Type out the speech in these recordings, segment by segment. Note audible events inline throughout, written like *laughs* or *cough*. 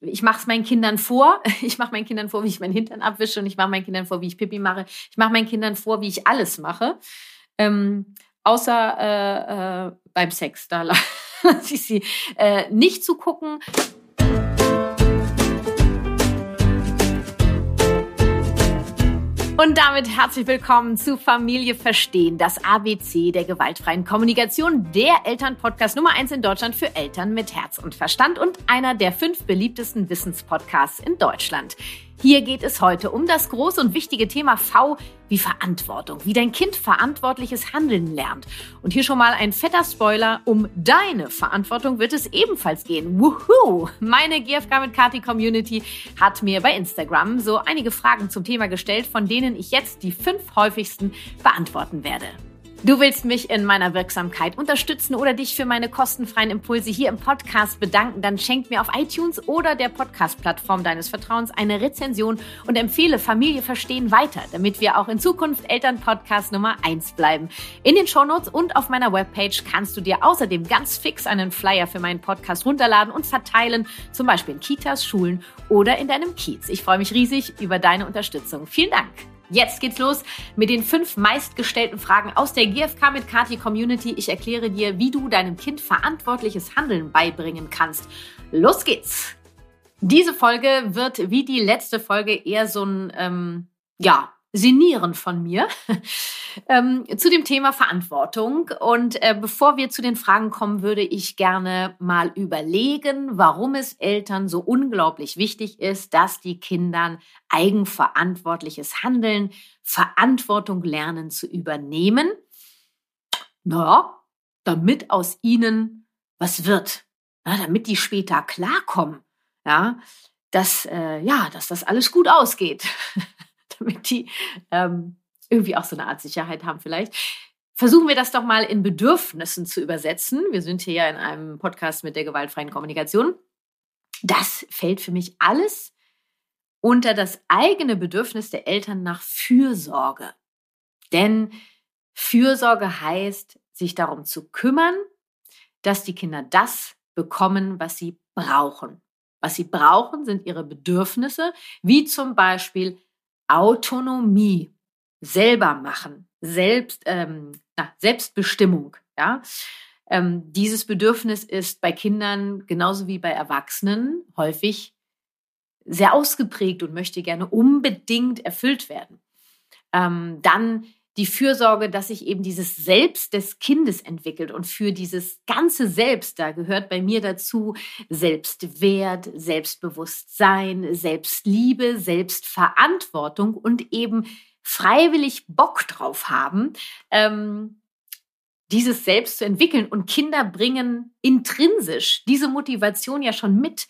ich mache es meinen Kindern vor. *laughs* Ich mache meinen Kindern vor, wie ich meinen Hintern abwische und ich mache meinen Kindern vor, wie ich Pipi mache. Ich mache meinen Kindern vor, wie ich alles mache. Ähm, außer äh, äh, beim Sex. Da *laughs* lasse ich sie äh, nicht zu Und damit herzlich willkommen zu Familie Verstehen, das ABC der gewaltfreien Kommunikation, der Elternpodcast Nummer eins in Deutschland für Eltern mit Herz und Verstand und einer der fünf beliebtesten Wissenspodcasts in Deutschland. Hier geht es heute um das große und wichtige Thema V wie Verantwortung, wie dein Kind verantwortliches Handeln lernt. Und hier schon mal ein fetter Spoiler, um deine Verantwortung wird es ebenfalls gehen. Wuhu! Meine GFK mit Kati Community hat mir bei Instagram so einige Fragen zum Thema gestellt, von denen ich jetzt die fünf häufigsten beantworten werde. Du willst mich in meiner Wirksamkeit unterstützen oder dich für meine kostenfreien Impulse hier im Podcast bedanken, dann schenk mir auf iTunes oder der Podcast-Plattform deines Vertrauens eine Rezension und empfehle Familie Verstehen weiter, damit wir auch in Zukunft Elternpodcast Nummer 1 bleiben. In den Shownotes und auf meiner Webpage kannst du dir außerdem ganz fix einen Flyer für meinen Podcast runterladen und verteilen, zum Beispiel in Kitas, Schulen oder in deinem Kiez. Ich freue mich riesig über deine Unterstützung. Vielen Dank. Jetzt geht's los mit den fünf meistgestellten Fragen aus der GFK mit Kati Community. Ich erkläre dir, wie du deinem Kind verantwortliches Handeln beibringen kannst. Los geht's! Diese Folge wird wie die letzte Folge eher so ein, ähm, ja, Sinieren von mir *laughs* ähm, zu dem Thema Verantwortung. Und äh, bevor wir zu den Fragen kommen, würde ich gerne mal überlegen, warum es Eltern so unglaublich wichtig ist, dass die Kindern eigenverantwortliches Handeln, Verantwortung lernen zu übernehmen. Na, damit aus ihnen was wird. Na, damit die später klarkommen. Ja, dass, äh, ja, dass das alles gut ausgeht. *laughs* *laughs* damit die ähm, irgendwie auch so eine Art Sicherheit haben vielleicht. Versuchen wir das doch mal in Bedürfnissen zu übersetzen. Wir sind hier ja in einem Podcast mit der gewaltfreien Kommunikation. Das fällt für mich alles unter das eigene Bedürfnis der Eltern nach Fürsorge. Denn Fürsorge heißt, sich darum zu kümmern, dass die Kinder das bekommen, was sie brauchen. Was sie brauchen, sind ihre Bedürfnisse, wie zum Beispiel Autonomie, selber machen, selbst, ähm, na, Selbstbestimmung. Ja? Ähm, dieses Bedürfnis ist bei Kindern genauso wie bei Erwachsenen häufig sehr ausgeprägt und möchte gerne unbedingt erfüllt werden. Ähm, dann die Fürsorge, dass sich eben dieses Selbst des Kindes entwickelt. Und für dieses ganze Selbst, da gehört bei mir dazu Selbstwert, Selbstbewusstsein, Selbstliebe, Selbstverantwortung und eben freiwillig Bock drauf haben, ähm, dieses Selbst zu entwickeln. Und Kinder bringen intrinsisch diese Motivation ja schon mit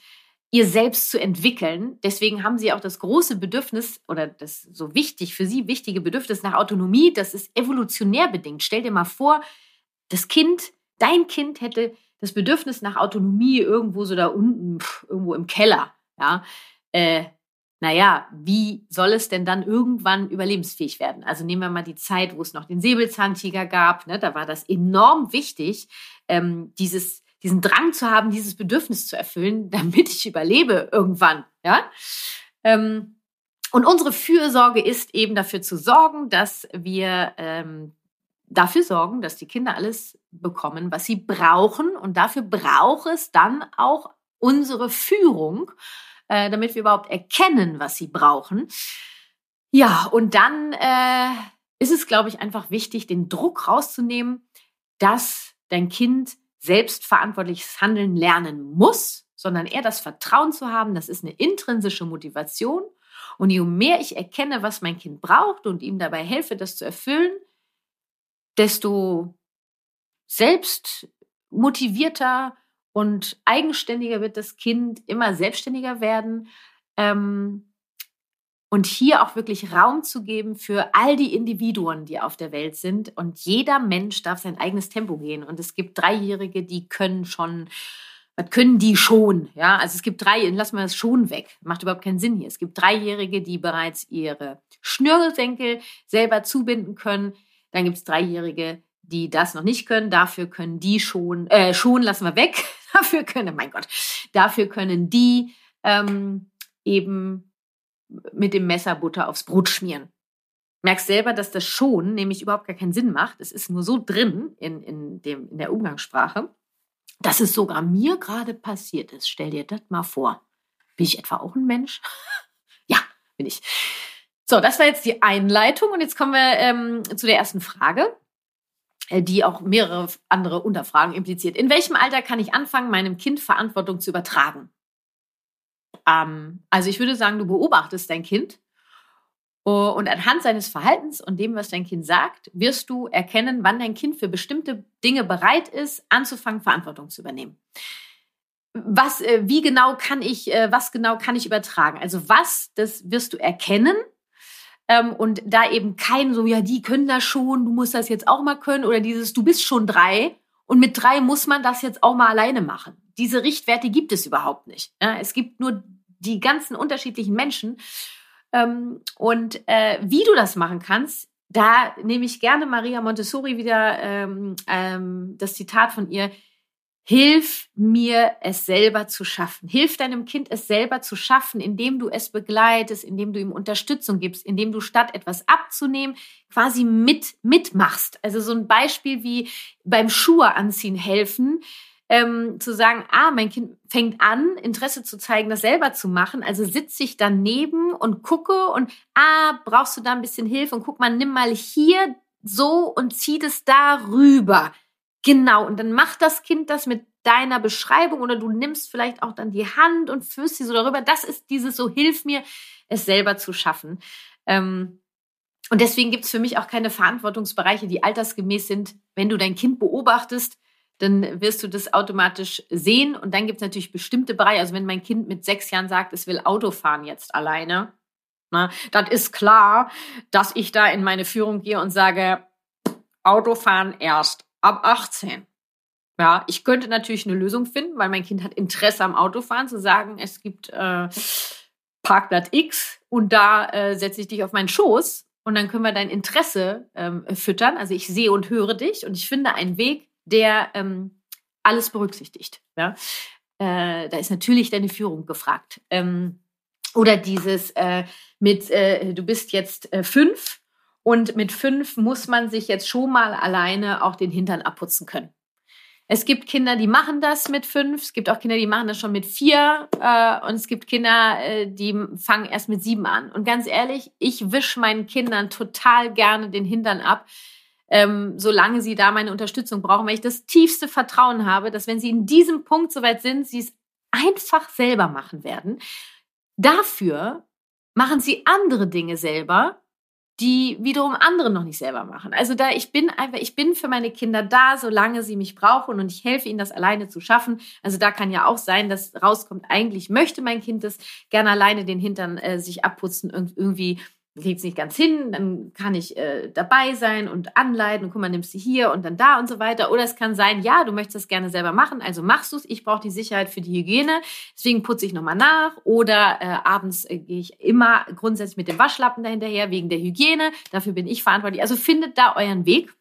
ihr selbst zu entwickeln. Deswegen haben sie auch das große Bedürfnis oder das so wichtig für sie wichtige Bedürfnis nach Autonomie. Das ist evolutionär bedingt. Stell dir mal vor, das Kind, dein Kind hätte das Bedürfnis nach Autonomie irgendwo so da unten, pff, irgendwo im Keller. Ja, äh, naja, wie soll es denn dann irgendwann überlebensfähig werden? Also nehmen wir mal die Zeit, wo es noch den Säbelzahntiger gab. Ne, da war das enorm wichtig, ähm, dieses diesen Drang zu haben, dieses Bedürfnis zu erfüllen, *laughs* damit ich überlebe irgendwann. Ja. Ähm, und unsere Fürsorge ist eben dafür zu sorgen, dass wir ähm, dafür sorgen, dass die Kinder alles bekommen, was sie brauchen. Und dafür braucht es dann auch unsere Führung, äh, damit wir überhaupt erkennen, was sie brauchen. Ja, und dann äh, ist es, glaube ich, einfach wichtig, den Druck rauszunehmen, dass dein Kind selbstverantwortliches Handeln lernen muss, sondern eher das Vertrauen zu haben, das ist eine intrinsische Motivation. Und je mehr ich erkenne, was mein Kind braucht und ihm dabei helfe, das zu erfüllen, desto selbst motivierter und eigenständiger wird das Kind immer selbstständiger werden. Ähm, und hier auch wirklich Raum zu geben für all die Individuen, die auf der Welt sind. Und jeder Mensch darf sein eigenes Tempo gehen. Und es gibt Dreijährige, die können schon, was können die schon? Ja, also es gibt drei, lassen wir das schon weg. Macht überhaupt keinen Sinn hier. Es gibt Dreijährige, die bereits ihre Schnürsenkel selber zubinden können. Dann gibt es Dreijährige, die das noch nicht können. Dafür können die schon, äh, schon lassen wir weg. *laughs* dafür können, mein Gott, dafür können die ähm, eben mit dem Messer Butter aufs Brot schmieren. Merkst selber, dass das schon nämlich überhaupt gar keinen Sinn macht. Es ist nur so drin in, in, dem, in der Umgangssprache, dass es sogar mir gerade passiert ist. Stell dir das mal vor. Bin ich etwa auch ein Mensch? *laughs* ja, bin ich. So, das war jetzt die Einleitung und jetzt kommen wir ähm, zu der ersten Frage, äh, die auch mehrere andere Unterfragen impliziert. In welchem Alter kann ich anfangen, meinem Kind Verantwortung zu übertragen? Ähm, also ich würde sagen, du beobachtest dein Kind und anhand seines Verhaltens und dem, was dein Kind sagt, wirst du erkennen, wann dein Kind für bestimmte Dinge bereit ist, anzufangen, Verantwortung zu übernehmen was, äh, wie genau kann ich, äh, was genau kann ich übertragen? Also was, das wirst du erkennen. Ähm, und da eben kein so, ja, die können das schon, du musst das jetzt auch mal können oder dieses, du bist schon drei und mit drei muss man das jetzt auch mal alleine machen. Diese Richtwerte gibt es überhaupt nicht. Es gibt nur die ganzen unterschiedlichen Menschen. Ähm, und äh, wie du das machen kannst, da nehme ich gerne Maria Montessori wieder ähm, ähm, das Zitat von ihr. Hilf mir, es selber zu schaffen. Hilf deinem Kind, es selber zu schaffen, indem du es begleitest, indem du ihm Unterstützung gibst, indem du statt etwas abzunehmen, quasi mit, mitmachst. Also so ein Beispiel wie beim Schuhe anziehen helfen, ähm, zu sagen, ah, mein Kind fängt an, Interesse zu zeigen, das selber zu machen. Also sitze ich daneben und gucke und, ah, brauchst du da ein bisschen Hilfe? Und guck mal, nimm mal hier so und zieh das da rüber Genau, und dann macht das Kind das mit deiner Beschreibung oder du nimmst vielleicht auch dann die Hand und führst sie so darüber. Das ist dieses so, hilf mir, es selber zu schaffen. Ähm, und deswegen gibt es für mich auch keine Verantwortungsbereiche, die altersgemäß sind. Wenn du dein Kind beobachtest, dann wirst du das automatisch sehen. Und dann gibt es natürlich bestimmte Bereiche. Also wenn mein Kind mit sechs Jahren sagt, es will Auto fahren jetzt alleine, na, dann ist klar, dass ich da in meine Führung gehe und sage, Autofahren erst ab 18. Ja, ich könnte natürlich eine Lösung finden, weil mein Kind hat Interesse am Autofahren, zu sagen, es gibt äh, Parkplatz X und da äh, setze ich dich auf meinen Schoß und dann können wir dein Interesse ähm, füttern. Also ich sehe und höre dich und ich finde einen Weg, der ähm, alles berücksichtigt. Ja? Äh, da ist natürlich deine Führung gefragt. Ähm, oder dieses äh, mit, äh, du bist jetzt äh, fünf und mit fünf muss man sich jetzt schon mal alleine auch den Hintern abputzen können. Es gibt Kinder, die machen das mit fünf. Es gibt auch Kinder, die machen das schon mit vier. Äh, und es gibt Kinder, äh, die fangen erst mit sieben an. Und ganz ehrlich, ich wische meinen Kindern total gerne den Hintern ab, ähm, solange sie da meine Unterstützung brauchen, weil ich das tiefste Vertrauen habe, dass wenn sie in diesem Punkt soweit sind, sie es einfach selber machen werden. Dafür machen sie andere Dinge selber, die wiederum andere noch nicht selber machen. Also da ich bin einfach, ich bin für meine Kinder da, solange sie mich brauchen und ich helfe ihnen, das alleine zu schaffen. Also da kann ja auch sein, dass rauskommt, eigentlich möchte mein Kind das gerne alleine den Hintern äh, sich abputzen, irgendwie kriegt es nicht ganz hin, dann kann ich äh, dabei sein und anleiten und guck mal, nimmst du hier und dann da und so weiter. Oder es kann sein, ja, du möchtest das gerne selber machen, also machst du es. Ich brauche die Sicherheit für die Hygiene, deswegen putze ich nochmal nach. Oder äh, abends äh, gehe ich immer grundsätzlich mit dem Waschlappen dahinterher wegen der Hygiene. Dafür bin ich verantwortlich. Also findet da euren Weg.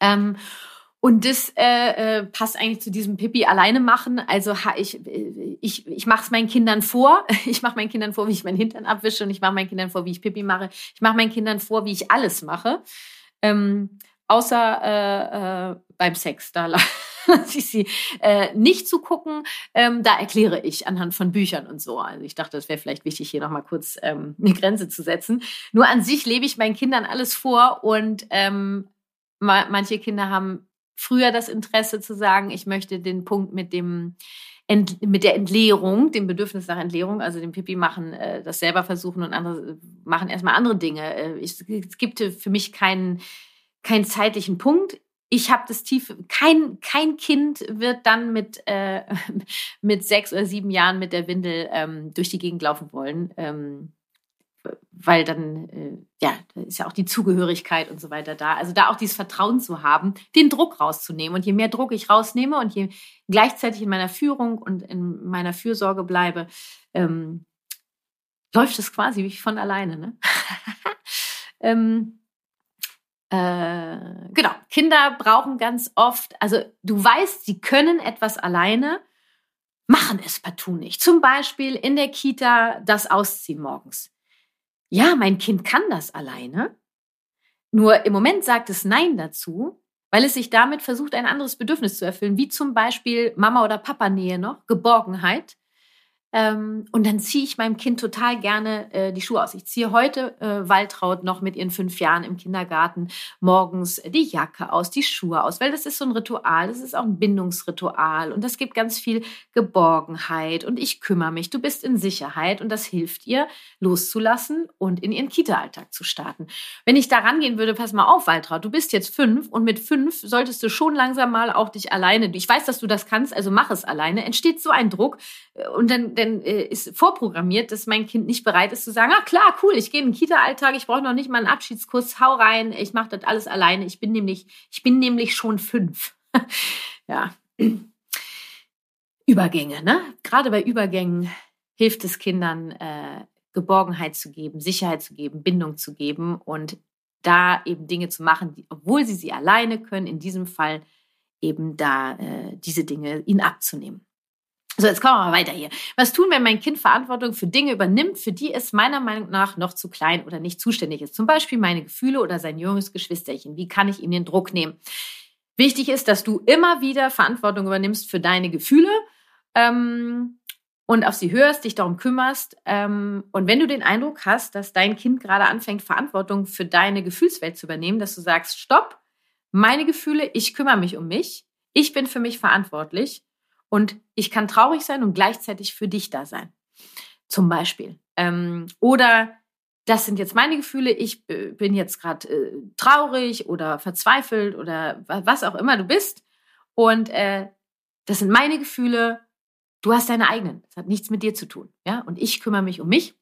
Ähm, und das äh, äh, passt eigentlich zu diesem Pipi alleine machen. Also ich, ich, ich mache es meinen Kindern vor. *laughs* Ich mache meinen Kindern vor, wie ich meinen Hintern abwische und ich mache meinen Kindern vor, wie ich Pipi mache. Ich mache meinen Kindern vor, wie ich alles mache. Ähm, außer äh, äh, beim Sex. Da *laughs* lasse ich sie äh, nicht zu gucken. Ähm, da erkläre ich anhand von Büchern und so. Also ich dachte, das wäre vielleicht wichtig, hier nochmal kurz ähm, eine Grenze zu setzen. Nur an sich lebe ich meinen Kindern alles vor und ähm, manche Kinder haben früher das Interesse zu sagen, ich möchte den Punkt mit dem Ent, mit der Entleerung, dem Bedürfnis nach Entleerung, also dem Pipi machen, äh, das selber versuchen und andere äh, machen erstmal andere Dinge. Äh, ich, es gibt für mich keinen, keinen zeitlichen Punkt. Ich habe das tief, kein, kein Kind wird dann mit, äh, *laughs* mit sechs oder sieben Jahren mit der Windel ähm, durch die Gegend laufen wollen. Ähm, weil dann, äh, ja, ist ja auch die Zugehörigkeit und so weiter da. Also da auch dieses Vertrauen zu haben, den Druck rauszunehmen. Und je mehr Druck ich rausnehme und je gleichzeitig in meiner Führung und in meiner Fürsorge bleibe, ähm, läuft es quasi wie von alleine. Ne? *laughs* ähm, äh, genau, Kinder brauchen ganz oft, also du weißt, sie können etwas alleine, machen es partout nicht. Zum Beispiel in der Kita das Ausziehen morgens. Ja, mein Kind kann das alleine. Nur im Moment sagt es Nein dazu, weil es sich damit versucht, ein anderes Bedürfnis zu erfüllen, wie zum Beispiel Mama- oder Papa-Nähe noch, Geborgenheit. Ähm, und dann ziehe ich meinem Kind total gerne äh, die Schuhe aus. Ich ziehe heute äh, Waltraud noch mit ihren fünf Jahren im Kindergarten morgens die Jacke aus, die Schuhe aus, weil das ist so ein Ritual, das ist auch ein Bindungsritual und das gibt ganz viel Geborgenheit und ich kümmere mich, du bist in Sicherheit und das hilft ihr loszulassen und in ihren Kita-Alltag zu starten. Wenn ich da rangehen würde, pass mal auf, Waltraud, du bist jetzt fünf und mit fünf solltest du schon langsam mal auch dich alleine, ich weiß, dass du das kannst, also mach es alleine, entsteht so ein Druck äh, und dann denn äh, ist vorprogrammiert, dass mein Kind nicht bereit ist zu sagen, ah klar, cool, ich gehe in den Kita-Alltag, ich brauche noch nicht mal einen Abschiedskurs, hau rein, ich mache das alles alleine. Ich bin nämlich, ich bin nämlich schon fünf. *laughs* ja. Übergänge, ne? Gerade bei Übergängen hilft es Kindern, äh, Geborgenheit zu geben, Sicherheit zu geben, Bindung zu geben und da eben Dinge zu machen, die, obwohl sie sie alleine können, in diesem Fall eben da äh, diese Dinge ihnen abzunehmen. So, jetzt kommen wir mal weiter hier. Was tun, wenn mein Kind Verantwortung für Dinge übernimmt, für die es meiner Meinung nach noch zu klein oder nicht zuständig ist? Zum Beispiel meine Gefühle oder sein junges Geschwisterchen. Wie kann ich ihm den Druck nehmen? Wichtig ist, dass du immer wieder Verantwortung übernimmst für deine Gefühle ähm, und auf sie hörst, dich darum kümmerst. Ähm, und wenn du den Eindruck hast, dass dein Kind gerade anfängt, Verantwortung für deine Gefühlswelt zu übernehmen, dass du sagst, stopp, meine Gefühle, ich kümmere mich um mich, ich bin für mich verantwortlich und ich kann traurig sein und gleichzeitig für dich da sein. Zum Beispiel. Ähm, oder das sind jetzt meine Gefühle, ich bin jetzt gerade äh, traurig oder verzweifelt oder was auch immer du bist. Und äh, das sind meine Gefühle, du hast deine eigenen. Das hat nichts mit dir zu tun. Ja? Und ich kümmere mich um mich.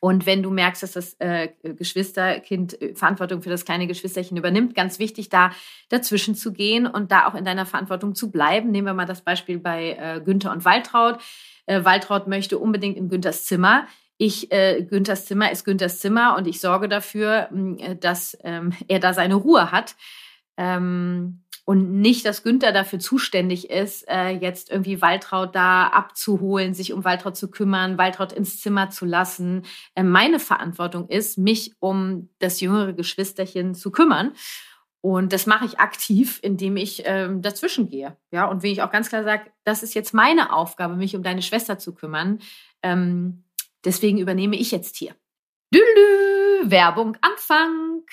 Und wenn du merkst, dass das äh, Geschwisterkind äh, Verantwortung für das kleine Geschwisterchen übernimmt, ganz wichtig, da dazwischen zu gehen und da auch in deiner Verantwortung zu bleiben. Nehmen wir mal das Beispiel bei äh, Günther und Waltraud. Äh, Waltraud möchte unbedingt in Günthers Zimmer. Ich, äh, Günthers Zimmer ist Günthers Zimmer und ich sorge dafür, äh, dass ähm, er da seine Ruhe hat. Ähm, und nicht, dass Günther dafür zuständig ist, äh, jetzt irgendwie Waltraud da abzuholen, sich um Waltraud zu kümmern, Waltraud ins Zimmer zu lassen. Äh, meine Verantwortung ist, mich um das jüngere Geschwisterchen zu kümmern. Und das mache ich aktiv, indem ich ähm, dazwischen gehe. Ja, und wie ich auch ganz klar sage, das ist jetzt meine Aufgabe, mich um deine Schwester zu kümmern. Ähm, deswegen übernehme ich jetzt hier. Dülü, Werbung Anfang.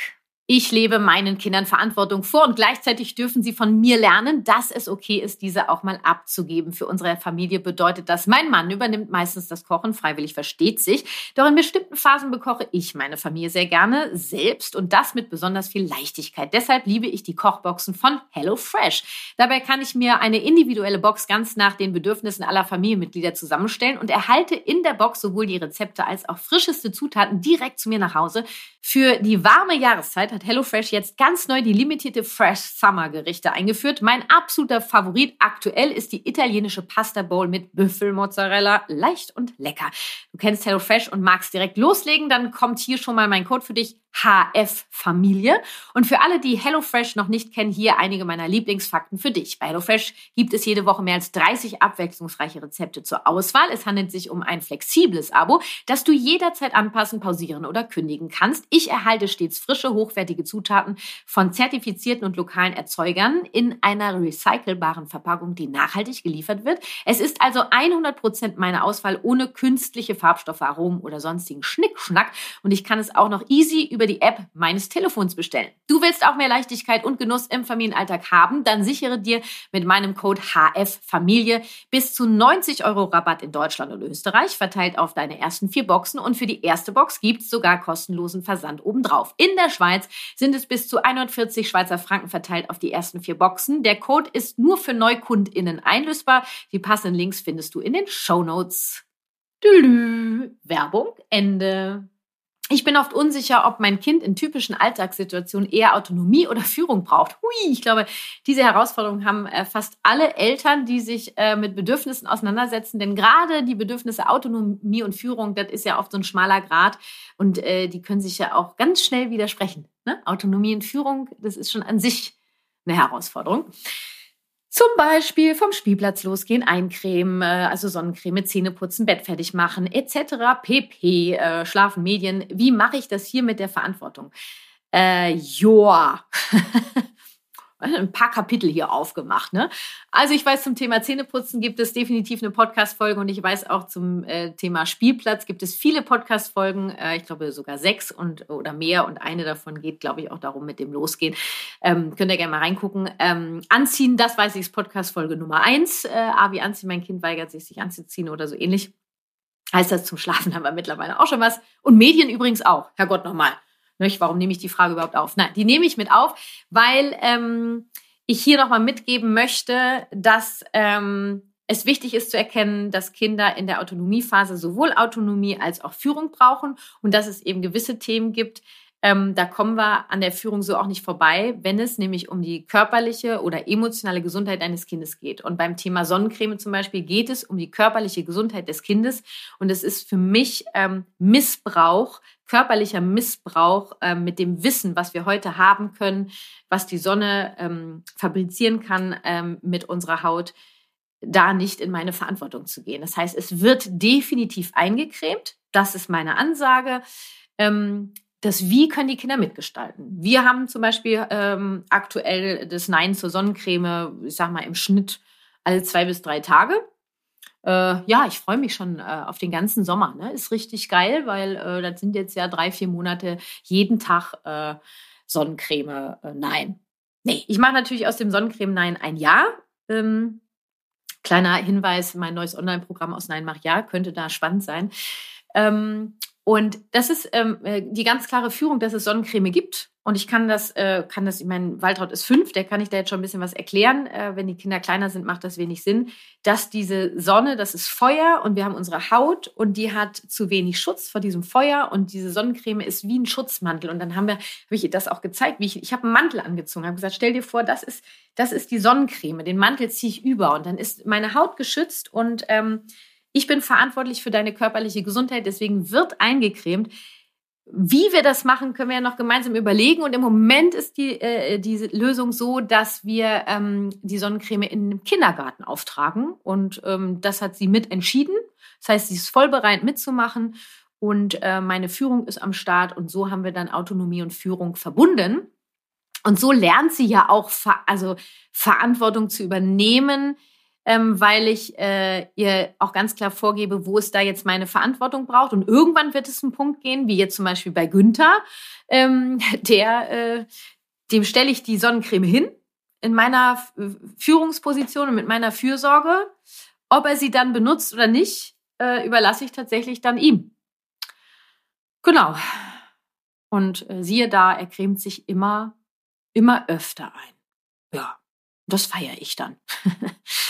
Ich lebe meinen Kindern Verantwortung vor und gleichzeitig dürfen sie von mir lernen, dass es okay ist, diese auch mal abzugeben. Für unsere Familie bedeutet das, mein Mann übernimmt meistens das Kochen, freiwillig versteht sich. Doch in bestimmten Phasen bekoche ich meine Familie sehr gerne selbst und das mit besonders viel Leichtigkeit. Deshalb liebe ich die Kochboxen von HelloFresh. Dabei kann ich mir eine individuelle Box ganz nach den Bedürfnissen aller Familienmitglieder zusammenstellen und erhalte in der Box sowohl die Rezepte als auch frischeste Zutaten direkt zu mir nach Hause. Für die warme Jahreszeit hat HelloFresh jetzt ganz neu die limitierte Fresh Summer Gerichte eingeführt. Mein absoluter Favorit aktuell ist die italienische Pasta Bowl mit Büffelmozzarella. Leicht und lecker. Du kennst HelloFresh und magst direkt loslegen, dann kommt hier schon mal mein Code für dich. HF-Familie. Und für alle, die HelloFresh noch nicht kennen, hier einige meiner Lieblingsfakten für dich. Bei HelloFresh gibt es jede Woche mehr als 30 abwechslungsreiche Rezepte zur Auswahl. Es handelt sich um ein flexibles Abo, das du jederzeit anpassen, pausieren oder kündigen kannst. Ich erhalte stets frische, hochwertige Zutaten von zertifizierten und lokalen Erzeugern in einer recycelbaren Verpackung, die nachhaltig geliefert wird. Es ist also 100 Prozent meine Auswahl ohne künstliche Farbstoffe, Aromen oder sonstigen Schnickschnack. Und ich kann es auch noch easy über über die App meines Telefons bestellen. Du willst auch mehr Leichtigkeit und Genuss im Familienalltag haben? Dann sichere dir mit meinem Code HF Familie bis zu 90 Euro Rabatt in Deutschland und Österreich, verteilt auf deine ersten vier Boxen. Und für die erste Box gibt's sogar kostenlosen Versand obendrauf. In der Schweiz sind es bis zu 140 Schweizer Franken verteilt auf die ersten vier Boxen. Der Code ist nur für NeukundInnen einlösbar. Die passenden Links findest du in den Show Notes. Werbung Ende. Ich bin oft unsicher, ob mein Kind in typischen Alltagssituationen eher Autonomie oder Führung braucht. Hui, ich glaube, diese Herausforderung haben äh, fast alle Eltern, die sich äh, mit Bedürfnissen auseinandersetzen. Denn gerade die Bedürfnisse Autonomie und Führung, das ist ja oft so ein schmaler Grad und äh, die können sich ja auch ganz schnell widersprechen. Ne? Autonomie und Führung, das ist schon an sich eine Herausforderung. Zum Beispiel vom Spielplatz losgehen, eincremen, äh, also Sonnencreme, Zähne putzen, Bett fertig machen, etc. pp. Äh, Schlafen, Medien. Wie mache ich das hier mit der Verantwortung? Äh, joa. *laughs* ein paar Kapitel hier aufgemacht. Ne? Also ich weiß, zum Thema Zähneputzen gibt es definitiv eine Podcast-Folge und ich weiß auch zum äh, Thema Spielplatz gibt es viele Podcast-Folgen, äh, ich glaube sogar sechs und oder mehr und eine davon geht, glaube ich, auch darum mit dem Losgehen. Ähm, könnt ihr gerne mal reingucken. Ähm, anziehen, das weiß ich, ist Podcast-Folge Nummer eins. Äh, A wie anziehen, mein Kind weigert sich, sich anzuziehen oder so ähnlich. Heißt das, zum Schlafen haben wir mittlerweile auch schon was. Und Medien übrigens auch. Herrgott nochmal. Nicht? Warum nehme ich die Frage überhaupt auf? Nein, die nehme ich mit auf, weil ähm, ich hier nochmal mitgeben möchte, dass ähm, es wichtig ist zu erkennen, dass Kinder in der Autonomiephase sowohl Autonomie als auch Führung brauchen und dass es eben gewisse Themen gibt, ähm, da kommen wir an der Führung so auch nicht vorbei, wenn es nämlich um die körperliche oder emotionale Gesundheit eines Kindes geht. Und beim Thema Sonnencreme zum Beispiel geht es um die körperliche Gesundheit des Kindes. Und es ist für mich ähm, Missbrauch, körperlicher Missbrauch äh, mit dem Wissen, was wir heute haben können, was die Sonne ähm, fabrizieren kann ähm, mit unserer Haut, da nicht in meine Verantwortung zu gehen. Das heißt, es wird definitiv eingecremt. Das ist meine Ansage. Ähm, das Wie können die Kinder mitgestalten. Wir haben zum Beispiel ähm, aktuell das Nein zur Sonnencreme, ich sag mal im Schnitt alle zwei bis drei Tage. Äh, ja, ich freue mich schon äh, auf den ganzen Sommer. Ne? Ist richtig geil, weil äh, das sind jetzt ja drei, vier Monate jeden Tag äh, Sonnencreme äh, Nein. Nee, ich mache natürlich aus dem Sonnencreme Nein ein Jahr. Ähm, kleiner Hinweis, mein neues Online-Programm aus Nein mach Ja könnte da spannend sein. Ähm, und das ist ähm, äh, die ganz klare Führung, dass es Sonnencreme gibt. Und ich kann das, äh, kann das, ich meine, Waltraud ist fünf, der kann ich da jetzt schon ein bisschen was erklären. Äh, wenn die Kinder kleiner sind, macht das wenig Sinn. Dass diese Sonne, das ist Feuer und wir haben unsere Haut und die hat zu wenig Schutz vor diesem Feuer und diese Sonnencreme ist wie ein Schutzmantel. Und dann haben wir, habe ich ihr das auch gezeigt, wie ich, ich habe einen Mantel angezogen, habe gesagt, stell dir vor, das ist, das ist die Sonnencreme. Den Mantel ziehe ich über und dann ist meine Haut geschützt und ähm, ich bin verantwortlich für deine körperliche Gesundheit, deswegen wird eingecremt. Wie wir das machen, können wir ja noch gemeinsam überlegen. Und im Moment ist die, äh, diese Lösung so, dass wir ähm, die Sonnencreme in den Kindergarten auftragen. Und ähm, das hat sie mit entschieden. Das heißt, sie ist voll bereit mitzumachen. Und äh, meine Führung ist am Start. Und so haben wir dann Autonomie und Führung verbunden. Und so lernt sie ja auch, also Verantwortung zu übernehmen ähm, weil ich äh, ihr auch ganz klar vorgebe, wo es da jetzt meine Verantwortung braucht. Und irgendwann wird es einen Punkt gehen, wie jetzt zum Beispiel bei Günther, ähm, *laughs* der, äh, dem stelle ich die Sonnencreme hin in meiner Führungsposition und mit meiner Fürsorge. Ob er sie dann benutzt oder nicht, äh, überlasse ich tatsächlich dann ihm. Genau. Und äh, siehe da, er cremt sich immer, immer öfter ein. Ja, das feiere ich dann. *laughs*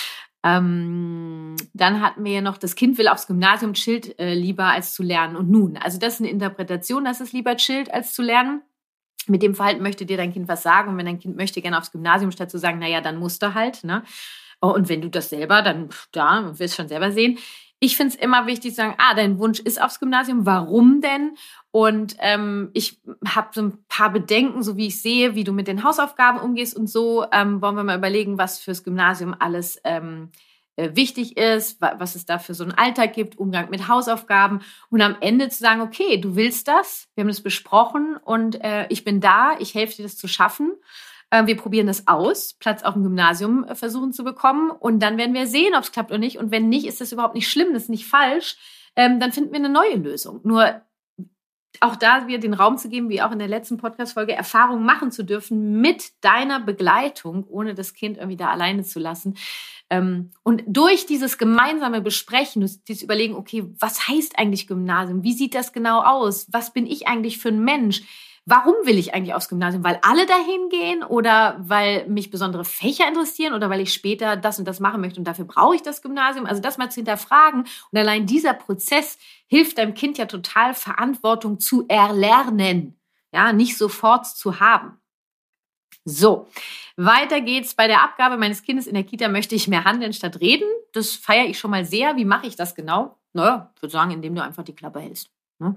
Ähm, dann hatten wir ja noch, das Kind will aufs Gymnasium chillt äh, lieber als zu lernen. Und nun, also das ist eine Interpretation, dass es lieber chillt als zu lernen. Mit dem Verhalten möchte dir dein Kind was sagen. Und wenn dein Kind möchte gerne aufs Gymnasium, statt zu sagen, naja, dann musst du halt. Ne? Und wenn du das selber, dann da, wirst schon selber sehen. Ich finde es immer wichtig zu sagen, ah, dein Wunsch ist aufs Gymnasium, warum denn? Und ähm, ich habe so ein paar Bedenken, so wie ich sehe, wie du mit den Hausaufgaben umgehst und so. Ähm, wollen wir mal überlegen, was fürs Gymnasium alles ähm, äh, wichtig ist, was es da für so einen Alltag gibt, Umgang mit Hausaufgaben und am Ende zu sagen, okay, du willst das, wir haben das besprochen und äh, ich bin da, ich helfe dir das zu schaffen. Äh, wir probieren das aus, Platz auf dem Gymnasium äh, versuchen zu bekommen und dann werden wir sehen, ob es klappt oder nicht. Und wenn nicht, ist das überhaupt nicht schlimm, das ist nicht falsch. Ähm, dann finden wir eine neue Lösung. Nur auch da wieder den Raum zu geben, wie auch in der letzten Podcast-Folge, Erfahrungen machen zu dürfen mit deiner Begleitung, ohne das Kind irgendwie da alleine zu lassen. Ähm, und durch dieses gemeinsame Besprechen, dieses Überlegen, okay, was heißt eigentlich Gymnasium? Wie sieht das genau aus? Was bin ich eigentlich für ein Mensch? Warum will ich eigentlich aufs Gymnasium? Weil alle dahin gehen oder weil mich besondere Fächer interessieren oder weil ich später das und das machen möchte und dafür brauche ich das Gymnasium? Also das mal zu hinterfragen. Und allein dieser Prozess hilft deinem Kind ja total, Verantwortung zu erlernen. Ja, nicht sofort zu haben. So, weiter geht's. Bei der Abgabe meines Kindes in der Kita möchte ich mehr handeln statt reden. Das feiere ich schon mal sehr. Wie mache ich das genau? Naja, ich würde sagen, indem du einfach die Klappe hältst. Ne?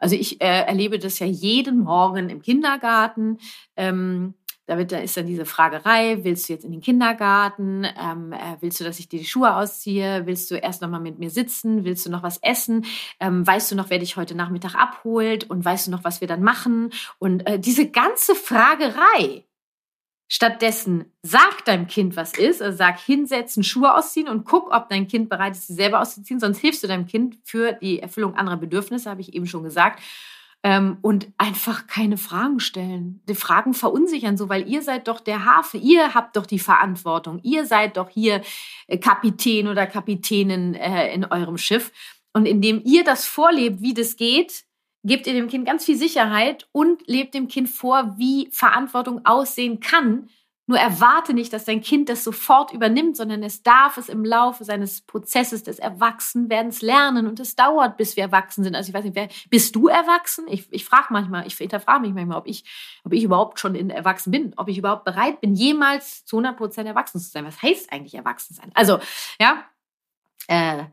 Also ich äh, erlebe das ja jeden Morgen im Kindergarten. Ähm, da, wird, da ist dann diese Fragerei, willst du jetzt in den Kindergarten? Ähm, äh, willst du, dass ich dir die Schuhe ausziehe? Willst du erst noch mal mit mir sitzen? Willst du noch was essen? Ähm, weißt du noch, wer dich heute Nachmittag abholt? Und weißt du noch, was wir dann machen? Und äh, diese ganze Fragerei. Stattdessen sag deinem Kind, was ist. Also sag hinsetzen, Schuhe ausziehen und guck, ob dein Kind bereit ist, sie selber auszuziehen. Sonst hilfst du deinem Kind für die Erfüllung anderer Bedürfnisse, habe ich eben schon gesagt ähm, und einfach keine Fragen stellen. Die Fragen verunsichern so, weil ihr seid doch der Hafen, ihr habt doch die Verantwortung, ihr seid doch hier äh, Kapitän oder Kapitänin äh, in eurem Schiff. Und indem ihr das vorlebt, wie das geht, gebt ihr dem Kind ganz viel Sicherheit und lebt dem Kind vor, wie Verantwortung aussehen kann nur erwarte nicht, dass dein Kind das sofort übernimmt, sondern es darf es im Laufe seines Prozesses des Erwachsenwerdens lernen. Und es dauert, bis wir erwachsen sind. Also ich weiß nicht, wer, bist du erwachsen? Ich, ich frage manchmal, ich hinterfrage mich manchmal, ob ich, ob ich überhaupt schon in erwachsen bin, ob ich überhaupt bereit bin, jemals zu 100 Prozent erwachsen zu sein. Was heißt eigentlich erwachsen sein? Also, ja, äh,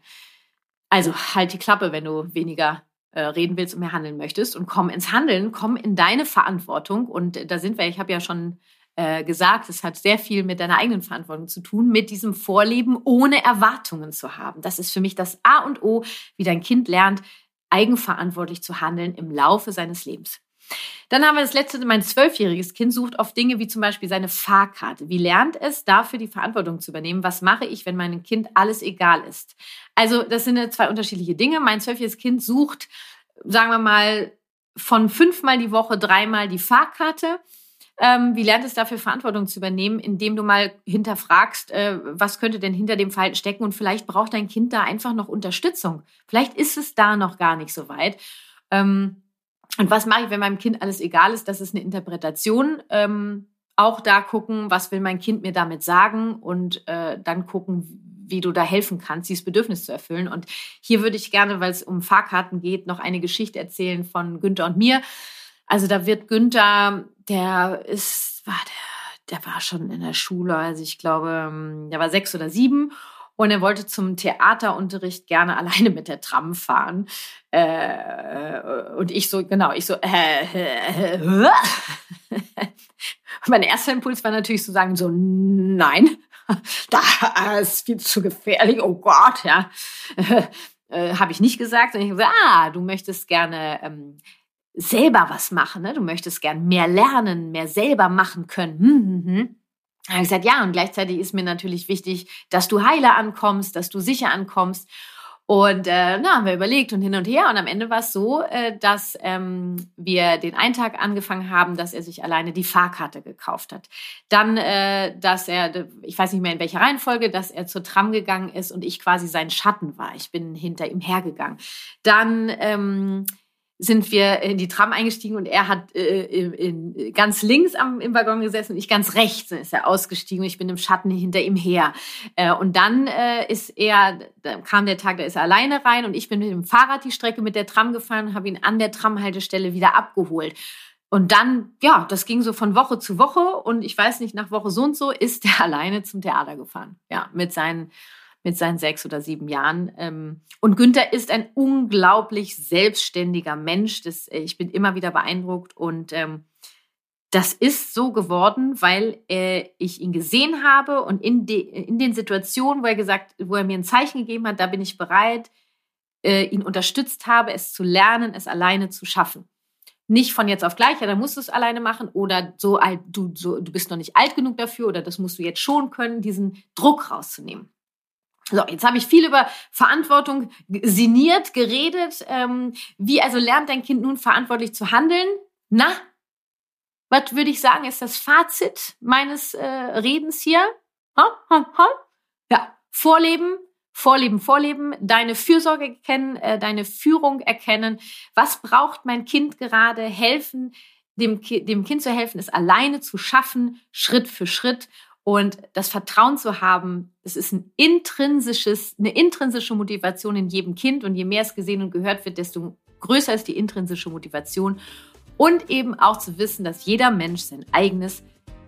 also halt die Klappe, wenn du weniger reden willst und mehr handeln möchtest und komm ins Handeln, komm in deine Verantwortung und da sind wir, ich habe ja schon äh, gesagt, es hat sehr viel mit deiner eigenen Verantwortung zu tun, mit diesem Vorleben, ohne Erwartungen zu haben. Das ist für mich das A und O, wie dein Kind lernt, eigenverantwortlich zu handeln im Laufe seines Lebens. Dann haben wir das letzte, mein zwölfjähriges Kind sucht oft Dinge wie zum Beispiel seine Fahrkarte. Wie lernt es dafür die Verantwortung zu übernehmen? Was mache ich, wenn meinem Kind alles egal ist? Also das sind zwei unterschiedliche Dinge. Mein zwölfjähriges Kind sucht, sagen wir mal, von fünfmal die Woche dreimal die Fahrkarte ähm, wie lernt es dafür Verantwortung zu übernehmen, indem du mal hinterfragst, äh, was könnte denn hinter dem Verhalten stecken und vielleicht braucht dein Kind da einfach noch Unterstützung. Vielleicht ist es da noch gar nicht so weit. Ähm, und was mache ich, wenn meinem Kind alles egal ist? Das ist eine Interpretation. Ähm, auch da gucken, was will mein Kind mir damit sagen und äh, dann gucken, wie du da helfen kannst, dieses Bedürfnis zu erfüllen. Und hier würde ich gerne, weil es um Fahrkarten geht, noch eine Geschichte erzählen von Günther und mir. Also da wird Günther, der ist, war der, der war schon in der Schule, also ich glaube, ähm, der war sechs oder sieben und er wollte zum Theaterunterricht gerne *laughs* alleine mit der Tram fahren. Äh, und ich so, genau, ich so, äh, äh, äh. *laughs* mein erster Impuls war natürlich zu sagen, so, nein, *laughs* da ist viel zu gefährlich, oh Gott, ja. Äh, Habe ich nicht gesagt, sondern ich gesagt, ah, du möchtest gerne ähm, selber was machen. Ne? Du möchtest gern mehr lernen, mehr selber machen können. Hm, hm, hm. Habe gesagt, ja, und gleichzeitig ist mir natürlich wichtig, dass du heiler ankommst, dass du sicher ankommst. Und äh, na, haben wir überlegt und hin und her. Und am Ende war es so, äh, dass ähm, wir den einen Tag angefangen haben, dass er sich alleine die Fahrkarte gekauft hat. Dann, äh, dass er, ich weiß nicht mehr in welcher Reihenfolge, dass er zur Tram gegangen ist und ich quasi sein Schatten war. Ich bin hinter ihm hergegangen. Dann ähm, sind wir in die Tram eingestiegen und er hat äh, in, in, ganz links am, im Waggon gesessen und ich ganz rechts. Dann ist er ausgestiegen und ich bin im Schatten hinter ihm her. Äh, und dann äh, ist er, da kam der Tag, da ist er alleine rein und ich bin mit dem Fahrrad die Strecke mit der Tram gefahren und habe ihn an der Tramhaltestelle wieder abgeholt. Und dann, ja, das ging so von Woche zu Woche und ich weiß nicht, nach Woche so und so ist er *laughs* alleine zum Theater gefahren. Ja, mit seinen mit seinen sechs oder sieben Jahren. Ähm, und Günther ist ein unglaublich selbstständiger Mensch. Das, äh, ich bin immer wieder beeindruckt und ähm, das ist so geworden, weil äh, ich ihn gesehen habe und in, de, in den Situationen, wo er gesagt, wo er mir ein Zeichen gegeben hat, da bin ich bereit, äh, ihn unterstützt habe, es zu lernen, es alleine zu schaffen. Nicht von jetzt auf gleich, ja, dann musst du es alleine machen oder so alt, du, so, du bist noch nicht alt genug dafür oder das musst du jetzt schon können, diesen Druck rauszunehmen. So, jetzt habe ich viel über Verantwortung sinniert, geredet. Ähm, wie also lernt dein Kind nun verantwortlich zu handeln? Na, was würde ich sagen, ist das Fazit meines äh, Redens hier? Ha, ha, ha? Ja, Vorleben, Vorleben, Vorleben, deine Fürsorge erkennen, äh, deine Führung erkennen. Was braucht mein Kind gerade? Helfen, dem, dem Kind zu helfen, es alleine zu schaffen, Schritt für Schritt und das Vertrauen zu haben, es ist ein intrinsisches, eine intrinsische Motivation in jedem Kind. Und je mehr es gesehen und gehört wird, desto größer ist die intrinsische Motivation. Und eben auch zu wissen, dass jeder Mensch sein eigenes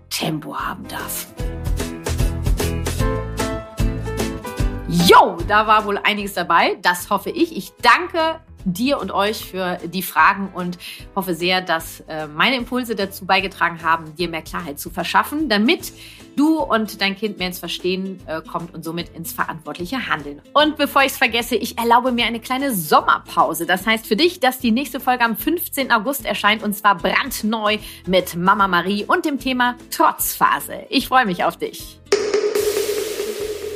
Tempo haben darf. Jo, da war wohl einiges dabei. Das hoffe ich. Ich danke dir und euch für die Fragen und hoffe sehr, dass äh, meine Impulse dazu beigetragen haben, dir mehr Klarheit zu verschaffen, damit du und dein Kind mehr ins Verstehen äh, kommt und somit ins verantwortliche Handeln. Und bevor ich es vergesse, ich erlaube mir eine kleine Sommerpause. Das heißt für dich, dass die nächste Folge am 15. August erscheint und zwar brandneu mit Mama Marie und dem Thema Trotzphase. Ich freue mich auf dich.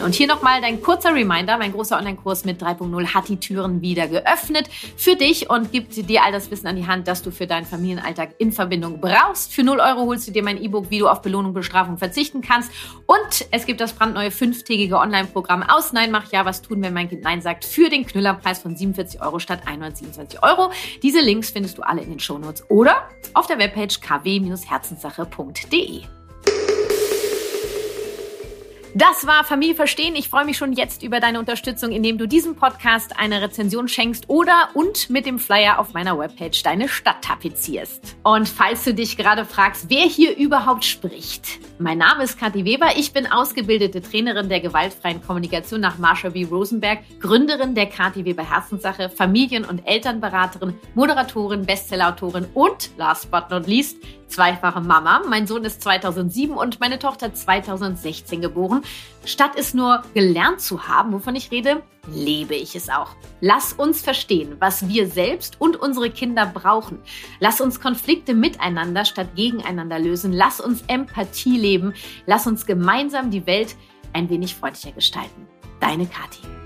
Und hier nochmal dein kurzer Reminder. Mein großer Online-Kurs mit 3.0 hat die Türen wieder geöffnet für dich und gibt dir all das Wissen an die Hand, das du für deinen Familienalltag in Verbindung brauchst. Für 0 Euro holst du dir mein E-Book, wie du auf Belohnung und Bestrafung verzichten kannst. Und es gibt das brandneue fünftägige Online-Programm aus Nein, mach ja, was tun, wenn mein Kind Nein sagt, für den Knüllerpreis von 47 Euro statt 127 Euro. Diese Links findest du alle in den Shownotes oder auf der Webpage kw-herzenssache.de. Das war Familie verstehen. Ich freue mich schon jetzt über deine Unterstützung, indem du diesem Podcast eine Rezension schenkst oder und mit dem Flyer auf meiner Webpage deine Stadt tapezierst. Und falls du dich gerade fragst, wer hier überhaupt spricht. Mein Name ist Kathi Weber. Ich bin ausgebildete Trainerin der gewaltfreien Kommunikation nach Marsha B. Rosenberg, Gründerin der Kathi Weber Herzenssache, Familien- und Elternberaterin, Moderatorin, Bestsellerautorin und last but not least zweifache Mama. Mein Sohn ist 2007 und meine Tochter 2016 geboren. Statt es nur gelernt zu haben, wovon ich rede, lebe ich es auch. Lass uns verstehen, was wir selbst und unsere Kinder brauchen. Lass uns Konflikte miteinander statt gegeneinander lösen. Lass uns Empathie leben. Lass uns gemeinsam die Welt ein wenig freundlicher gestalten. Deine Kathi.